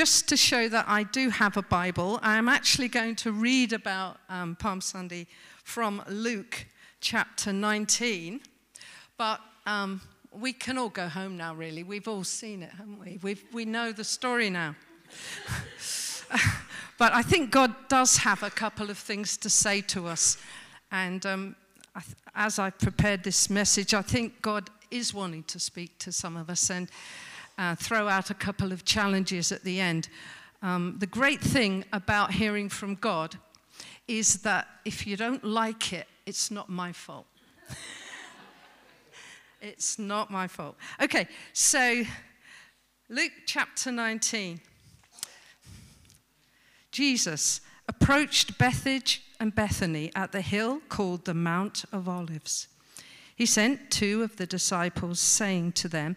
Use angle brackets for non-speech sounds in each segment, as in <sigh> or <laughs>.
just to show that I do have a Bible, I'm actually going to read about um, Palm Sunday from Luke chapter 19. But um, we can all go home now, really. We've all seen it, haven't we? We've, we know the story now. <laughs> but I think God does have a couple of things to say to us. And um, I th- as I prepared this message, I think God is wanting to speak to some of us. And uh, throw out a couple of challenges at the end. Um, the great thing about hearing from God is that if you don't like it, it's not my fault. <laughs> it's not my fault. Okay, so Luke chapter 19. Jesus approached Bethphage and Bethany at the hill called the Mount of Olives. He sent two of the disciples, saying to them,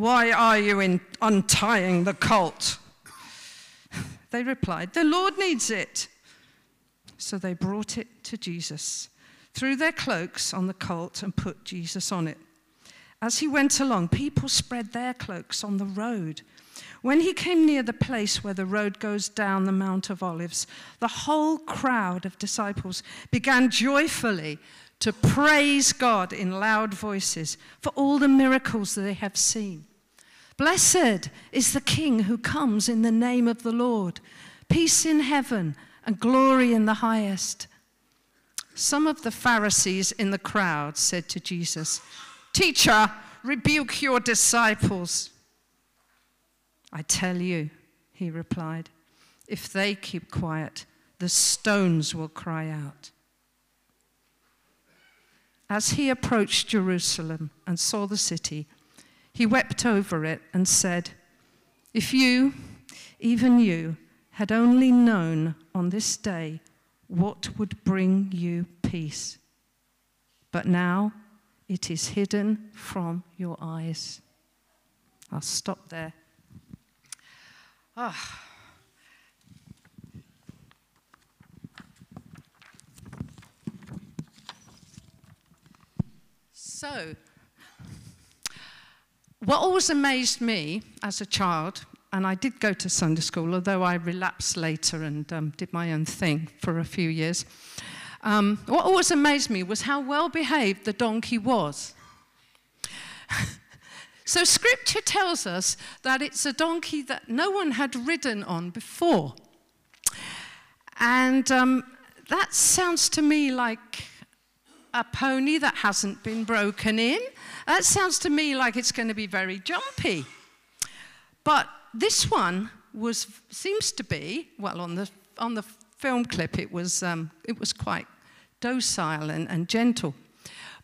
why are you in untying the colt? <laughs> They replied, The Lord needs it. So they brought it to Jesus, threw their cloaks on the colt, and put Jesus on it. As he went along, people spread their cloaks on the road. When he came near the place where the road goes down the Mount of Olives, the whole crowd of disciples began joyfully to praise God in loud voices for all the miracles that they have seen. Blessed is the King who comes in the name of the Lord. Peace in heaven and glory in the highest. Some of the Pharisees in the crowd said to Jesus, Teacher, rebuke your disciples. I tell you, he replied, if they keep quiet, the stones will cry out. As he approached Jerusalem and saw the city, he wept over it and said, If you, even you, had only known on this day what would bring you peace. But now it is hidden from your eyes. I'll stop there. Ah. So, what always amazed me as a child, and I did go to Sunday school, although I relapsed later and um, did my own thing for a few years. Um, what always amazed me was how well behaved the donkey was. <laughs> so, scripture tells us that it's a donkey that no one had ridden on before. And um, that sounds to me like a pony that hasn't been broken in. That sounds to me like it's going to be very jumpy. But this one was, seems to be, well, on the, on the film clip, it was, um, it was quite docile and, and gentle.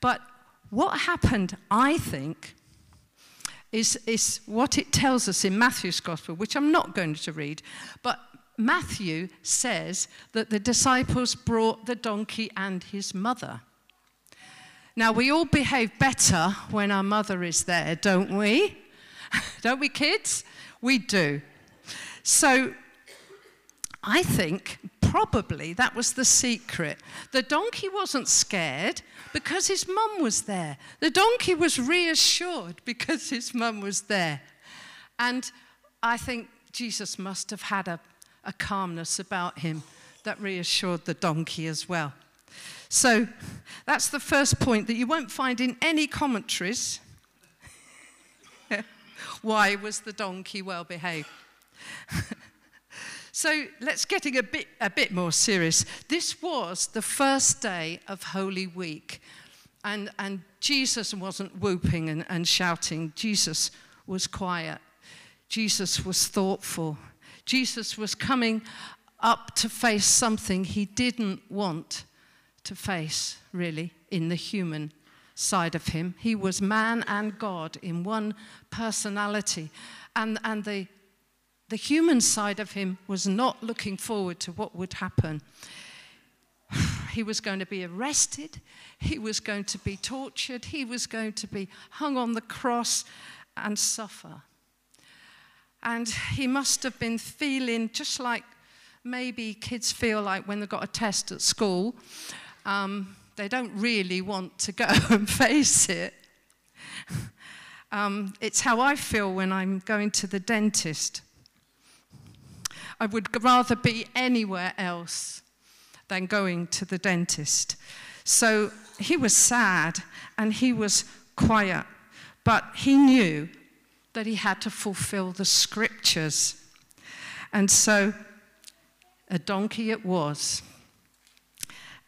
But what happened, I think, is, is what it tells us in Matthew's Gospel, which I'm not going to read, but Matthew says that the disciples brought the donkey and his mother. Now, we all behave better when our mother is there, don't we? <laughs> don't we, kids? We do. So, I think probably that was the secret. The donkey wasn't scared because his mum was there. The donkey was reassured <laughs> because his mum was there. And I think Jesus must have had a, a calmness about him that reassured the donkey as well. So that's the first point that you won't find in any commentaries. <laughs> Why was the donkey well behaved? <laughs> so let's getting a bit, a bit more serious. This was the first day of Holy Week. And, and Jesus wasn't whooping and, and shouting. Jesus was quiet. Jesus was thoughtful. Jesus was coming up to face something he didn't want to face, really, in the human side of him. He was man and God in one personality. And, and the, the human side of him was not looking forward to what would happen. <sighs> He was going to be arrested, he was going to be tortured, he was going to be hung on the cross and suffer. And he must have been feeling just like maybe kids feel like when they've got a test at school. Um, they don't really want to go <laughs> and face it. Um, it's how I feel when I'm going to the dentist. I would rather be anywhere else than going to the dentist. So he was sad and he was quiet, but he knew that he had to fulfill the scriptures. And so a donkey it was.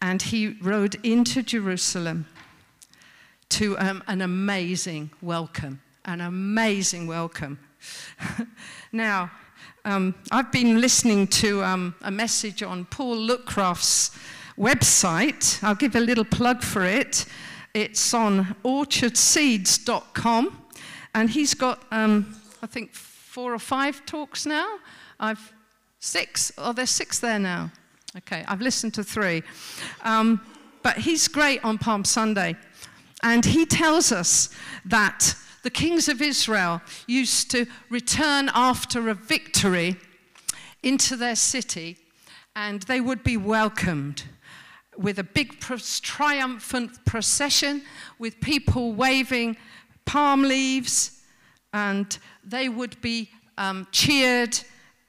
And he rode into Jerusalem to um, an amazing welcome. An amazing welcome. <laughs> now, um, I've been listening to um, a message on Paul Lookcraft's website. I'll give a little plug for it. It's on orchardseeds.com, and he's got, um, I think, four or five talks now. I've six. Oh, there's six there now. Okay, I've listened to three. Um, but he's great on Palm Sunday, and he tells us that the kings of Israel used to return after a victory into their city and they would be welcomed with a big triumphant procession with people waving palm leaves and they would be um, cheered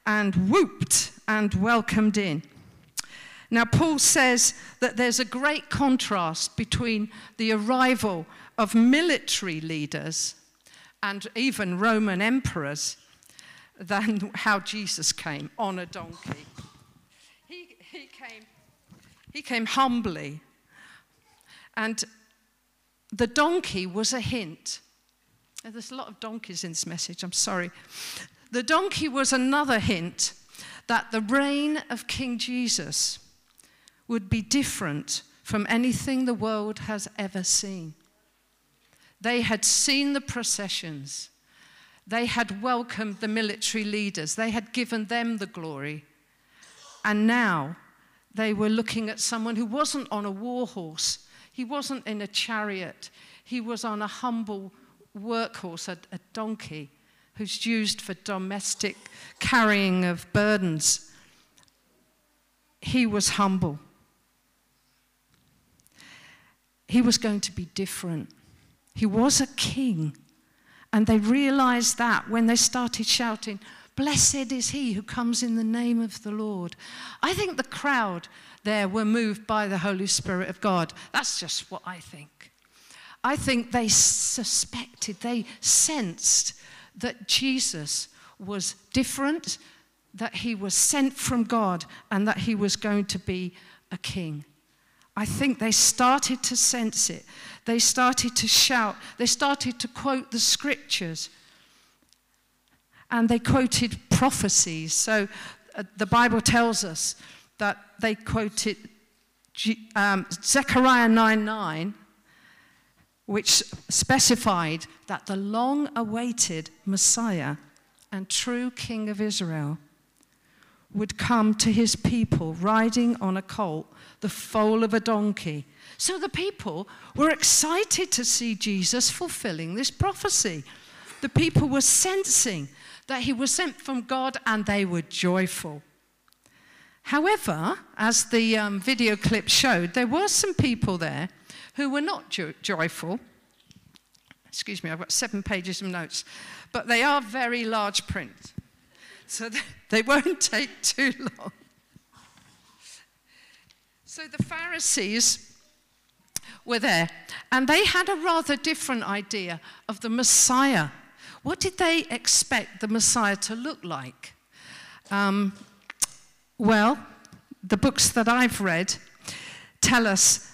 and whooped and welcomed in. Now, Paul says that there's a great contrast between the arrival of military leaders and even Roman emperors than how Jesus came on a donkey. He, he, came, he came humbly. And the donkey was a hint. There's a lot of donkeys in this message, I'm sorry. The donkey was another hint that the reign of King Jesus would be different from anything the world has ever seen. They had seen the processions. They had welcomed the military leaders. They had given them the glory. And now they were looking at someone who wasn't on a war horse. He wasn't in a chariot. He was on a humble workhorse, a, a donkey, who's used for domestic carrying of burdens. He was humble. He was going to be different. He was a king. And they realized that when they started shouting, Blessed is he who comes in the name of the Lord. I think the crowd there were moved by the Holy Spirit of God. That's just what I think. I think they suspected, they sensed that Jesus was different, that he was sent from God, and that he was going to be a king. I think they started to sense it. They started to shout. They started to quote the scriptures. And they quoted prophecies. So uh, the Bible tells us that they quoted um, Zechariah 9 9, which specified that the long awaited Messiah and true King of Israel would come to his people riding on a colt, the foal of a donkey. So the people were excited to see Jesus fulfilling this prophecy. The people were sensing that he was sent from God and they were joyful. However, as the um, video clip showed, there were some people there who were not jo- joyful. Excuse me, I've got seven pages of notes, but they are very large print so <laughs> they won't take too long. So the Pharisees were there, and they had a rather different idea of the Messiah. What did they expect the Messiah to look like? Um, well, the books that I've read tell us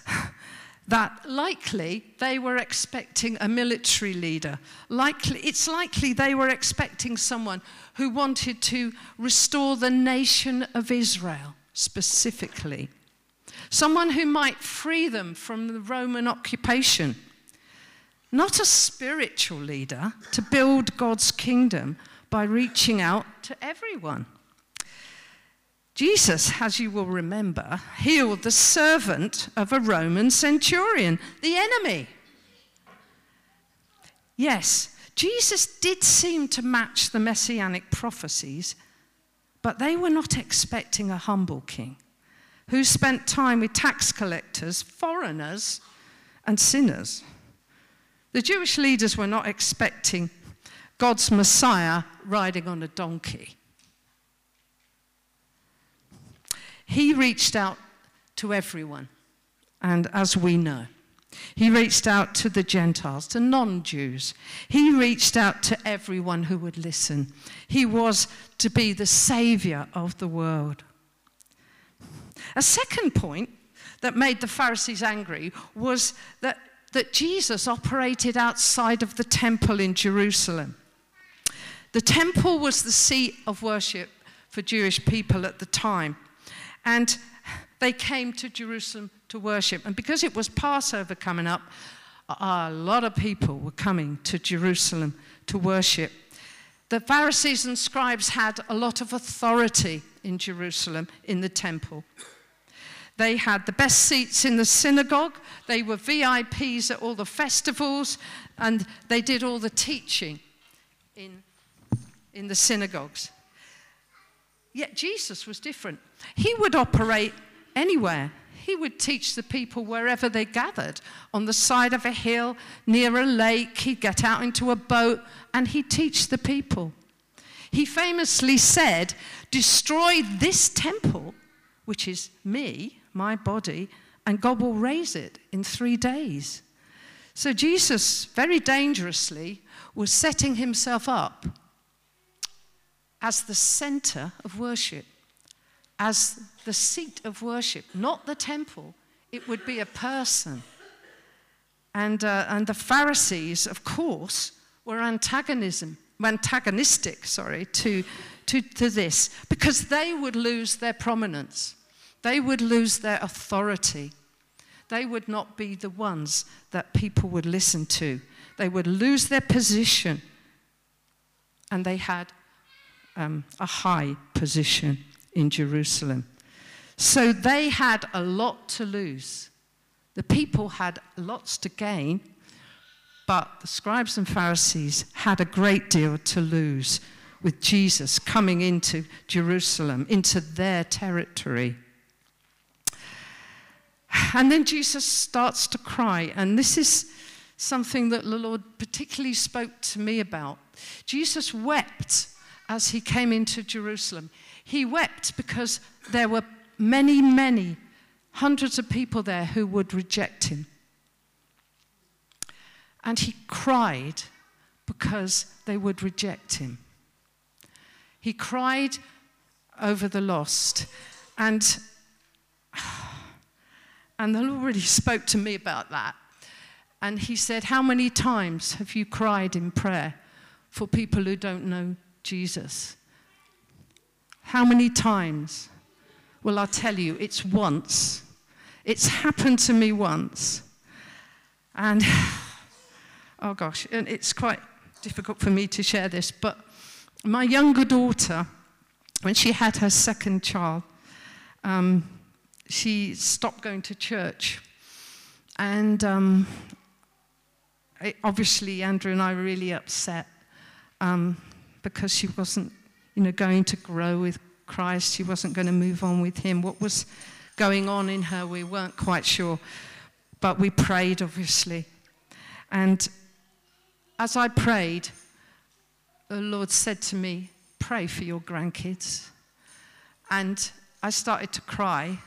that likely they were expecting a military leader. Likely, it's likely they were expecting someone who wanted to restore the nation of Israel specifically. Someone who might free them from the Roman occupation. Not a spiritual leader to build God's kingdom, by reaching out to everyone. Jesus, as you will remember, healed the servant of a Roman centurion, the enemy. Yes, Jesus did seem to match the messianic prophecies, but they were not expecting a humble king who spent time with tax collectors, foreigners, and sinners. The Jewish leaders were not expecting God's Messiah riding on a donkey. He reached out to everyone, and as we know, he reached out to the Gentiles, to non Jews. He reached out to everyone who would listen. He was to be the savior of the world. A second point that made the Pharisees angry was that, that Jesus operated outside of the temple in Jerusalem. The temple was the seat of worship for Jewish people at the time. And they came to Jerusalem to worship. And because it was Passover coming up, a lot of people were coming to Jerusalem to worship. The Pharisees and scribes had a lot of authority in Jerusalem in the temple. They had the best seats in the synagogue, they were VIPs at all the festivals, and they did all the teaching in, in the synagogues. Yet Jesus was different. He would operate anywhere. He would teach the people wherever they gathered on the side of a hill, near a lake. He'd get out into a boat and he'd teach the people. He famously said, Destroy this temple, which is me, my body, and God will raise it in three days. So Jesus, very dangerously, was setting himself up as the center of worship as the seat of worship, not the temple. It would be a person. And, uh, and the Pharisees, of course, were antagonism, antagonistic sorry, to, to, to this because they would lose their prominence. They would lose their authority. They would not be the ones that people would listen to. They would lose their position. And they had um, a high position in Jerusalem. So they had a lot to lose. The people had lots to gain, but the scribes and Pharisees had a great deal to lose with Jesus coming into Jerusalem, into their territory. And then Jesus starts to cry, and this is something that the Lord particularly spoke to me about. Jesus wept as he came into Jerusalem. He wept because there were many, many, hundreds of people there who would reject him. And he cried because they would reject him. He cried over the lost. And, and the Lord really spoke to me about that. And he said, How many times have you cried in prayer for people who don't know Jesus? How many times? Well, I'll tell you, it's once. It's happened to me once. And, <sighs> oh gosh, and it's quite difficult for me to share this, but my younger daughter, when she had her second child, um, she stopped going to church. And um, it, obviously, Andrew and I were really upset um, because she wasn't you know, going to grow with Christ. She wasn't going to move on with him. What was going on in her, we weren't quite sure. But we prayed, obviously. And as I prayed, the Lord said to me, Pray for your grandkids. And I started to cry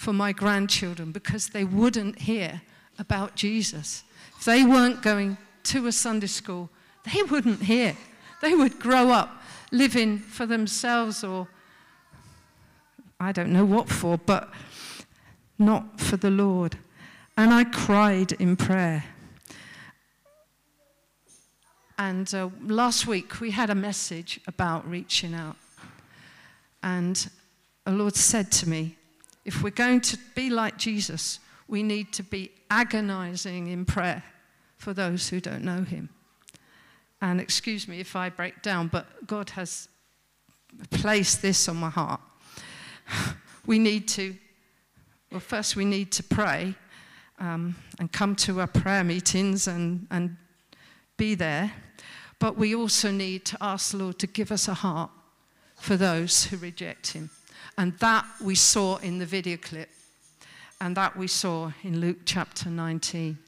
for my grandchildren because they wouldn't hear about Jesus. If they weren't going to a Sunday school, they wouldn't hear. They would grow up living for themselves or I don't know what for, but not for the Lord. And I cried in prayer. And uh, last week we had a message about reaching out. And the Lord said to me, if we're going to be like Jesus, we need to be agonizing in prayer for those who don't know him. And excuse me if I break down, but God has placed this on my heart. <laughs> We need to, well, first we need to pray um, and come to our prayer meetings and, and be there. But we also need to ask the Lord to give us a heart for those who reject Him. And that we saw in the video clip. And that we saw in Luke chapter 19.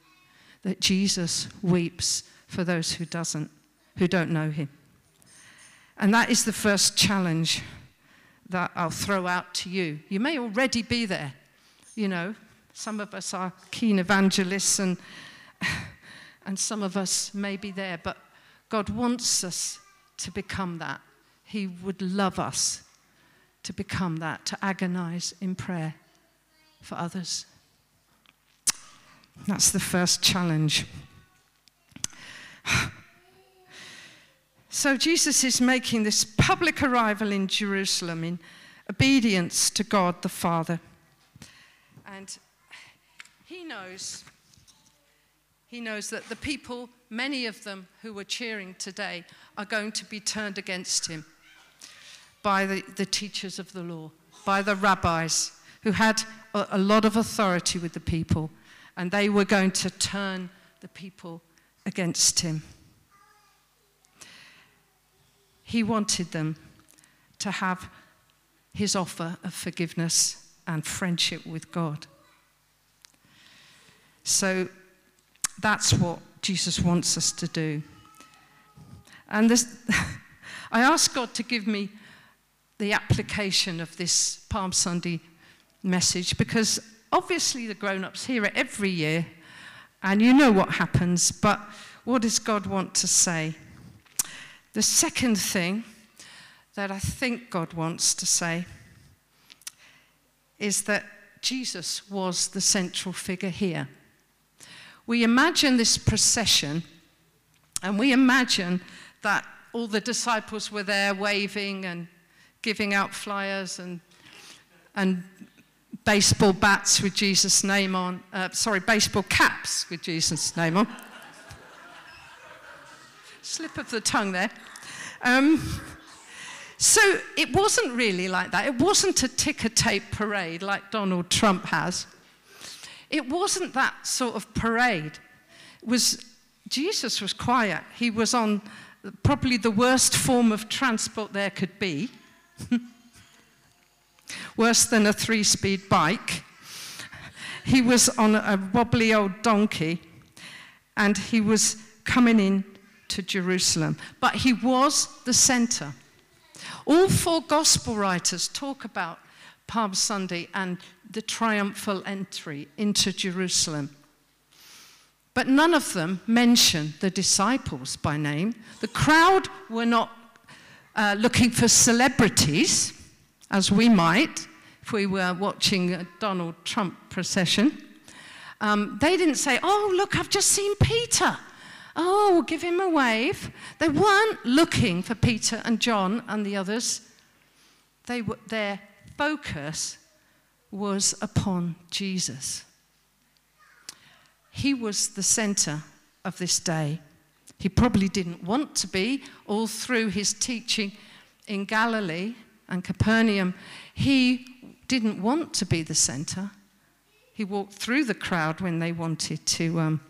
That Jesus weeps for those who doesn't, who don't know Him. And that is the first challenge that I'll throw out to you. You may already be there. You know, some of us are keen evangelists and, <laughs> and some of us may be there, but God wants us to become that. He would love us to become that, to agonize in prayer for others. That's the first challenge. So Jesus is making this public arrival in Jerusalem in obedience to God the Father. And he knows he knows that the people, many of them who were cheering today, are going to be turned against him by the, the teachers of the law, by the rabbis who had a, a lot of authority with the people, and they were going to turn the people against him. He wanted them to have his offer of forgiveness and friendship with God. So that's what Jesus wants us to do. And this, <laughs> I asked God to give me the application of this Palm Sunday message because obviously the grown ups hear it every year and you know what happens, but what does God want to say? The second thing that I think God wants to say is that Jesus was the central figure here. We imagine this procession, and we imagine that all the disciples were there waving and giving out flyers and, and baseball bats with Jesus' name on, uh, sorry, baseball caps with Jesus' name on slip of the tongue there. Um, so it wasn't really like that. It wasn't a ticker tape parade like Donald Trump has. It wasn't that sort of parade. It was Jesus was quiet. He was on probably the worst form of transport there could be. <laughs> Worse than a three speed bike. He was on a wobbly old donkey and he was coming in to Jerusalem, but he was the center. All four gospel writers talk about Palm Sunday and the triumphal entry into Jerusalem. But none of them mention the disciples by name. The crowd were not uh, looking for celebrities, as we might if we were watching a Donald Trump procession. Um, they didn't say, Oh, look, I've just seen Peter. Oh, give him a wave. They weren't looking for Peter and John and the others. They were, their focus was upon Jesus. He was the center of this day. He probably didn't want to be all through his teaching in Galilee and Capernaum. He didn't want to be the center. He walked through the crowd when they wanted to um,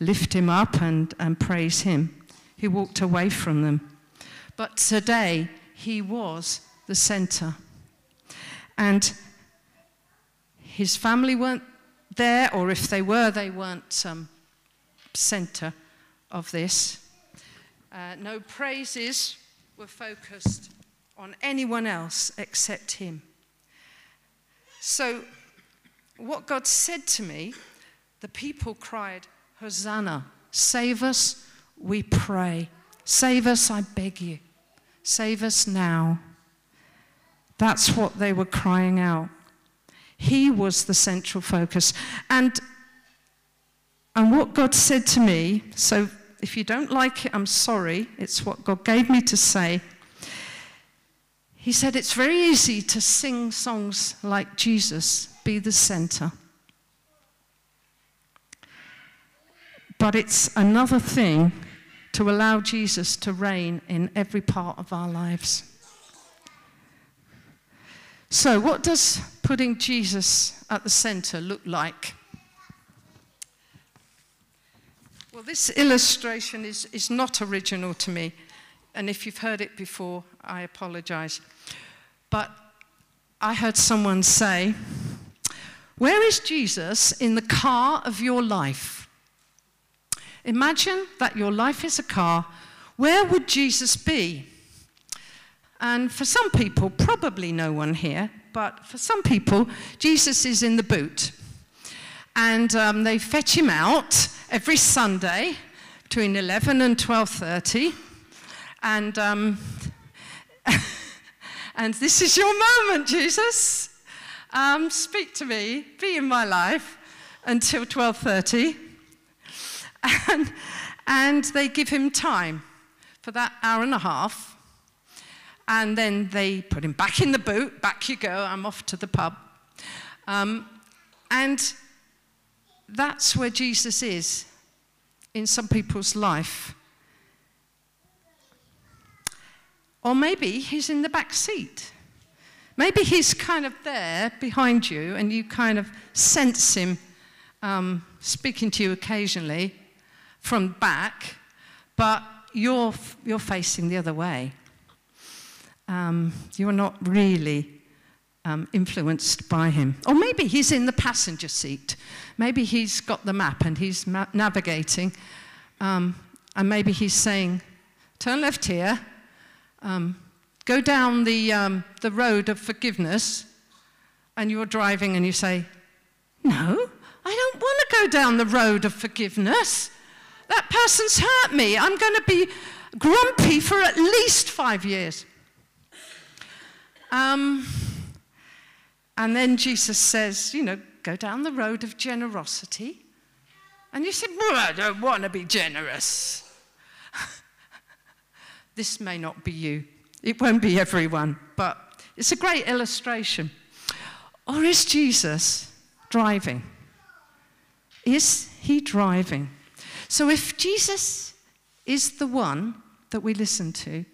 lift him up and, and praise him. He walked away from them. But today, he was the center. And his family weren't there, or if they were, they weren't um, center of this. Uh, no praises were focused on anyone else except him. So, what God said to me, the people cried, Hosanna. Save us, we pray. Save us, I beg you. Save us now. That's what they were crying out. He was the central focus. And, and what God said to me, so if you don't like it, I'm sorry. It's what God gave me to say. He said, It's very easy to sing songs like Jesus, be the center. But it's another thing to allow Jesus to reign in every part of our lives. So, what does putting Jesus at the center look like? Well, this illustration is, is not original to me, and if you've heard it before, I apologize. But I heard someone say, Where is Jesus in the car of your life? Imagine that your life is a car. Where would Jesus be? And for some people, probably no one here, but for some people, Jesus is in the boot. And um, they fetch him out every Sunday between 11 and 12.30. And, um, <laughs> and this is your moment, Jesus. Um, speak to me, be in my life until 12.30. <laughs> And, and they give him time for that hour and a half and then they put him back in the boot. Back you go. I'm off to the pub. Um, and that's where Jesus is in some people's life. Or maybe he's in the back seat. Maybe he's kind of there behind you and you kind of sense him um, speaking to you occasionally from back, but you're, you're facing the other way um, you're not really um, influenced by him. Or maybe he's in the passenger seat. Maybe he's got the map and he's ma- navigating. Um, and maybe he's saying, turn left here, um, go down the, um, the road of forgiveness. And you're driving and you say, no, I don't want to go down the road of forgiveness. That person's hurt me. I'm going to be grumpy for at least five years. Um, and then Jesus says, you know, go down the road of generosity. And you said, well, I don't want to be generous. <laughs> this may not be you. It won't be everyone, but it's a great illustration. Or is Jesus driving? Is he driving? So if Jesus is the one that we listen to,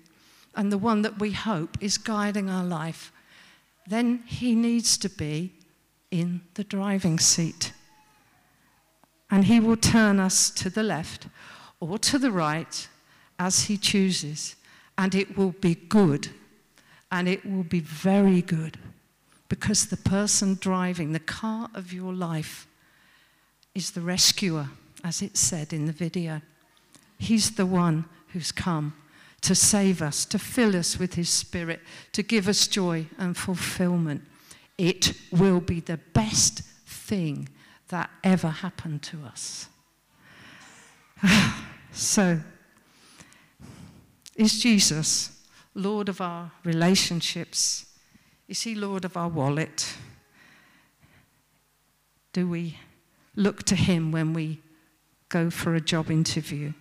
and the one that we hope is guiding our life, then he needs to be in the driving seat. And he will turn us to the left or to the right as he chooses. And it will be good. And it will be very good. Because the person driving the car of your life is the rescuer, as it said in the video. He's the one who's come to save us, to fill us with His Spirit, to give us joy and fulfillment. It will be the best thing that ever happened to us. <sighs> so, is Jesus Lord of our relationships? Is He Lord of our wallet? Do we look to Him when we go for a job interview?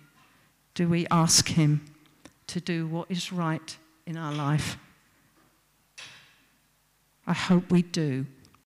Do we ask Him? To do what is right in our life? I hope we do.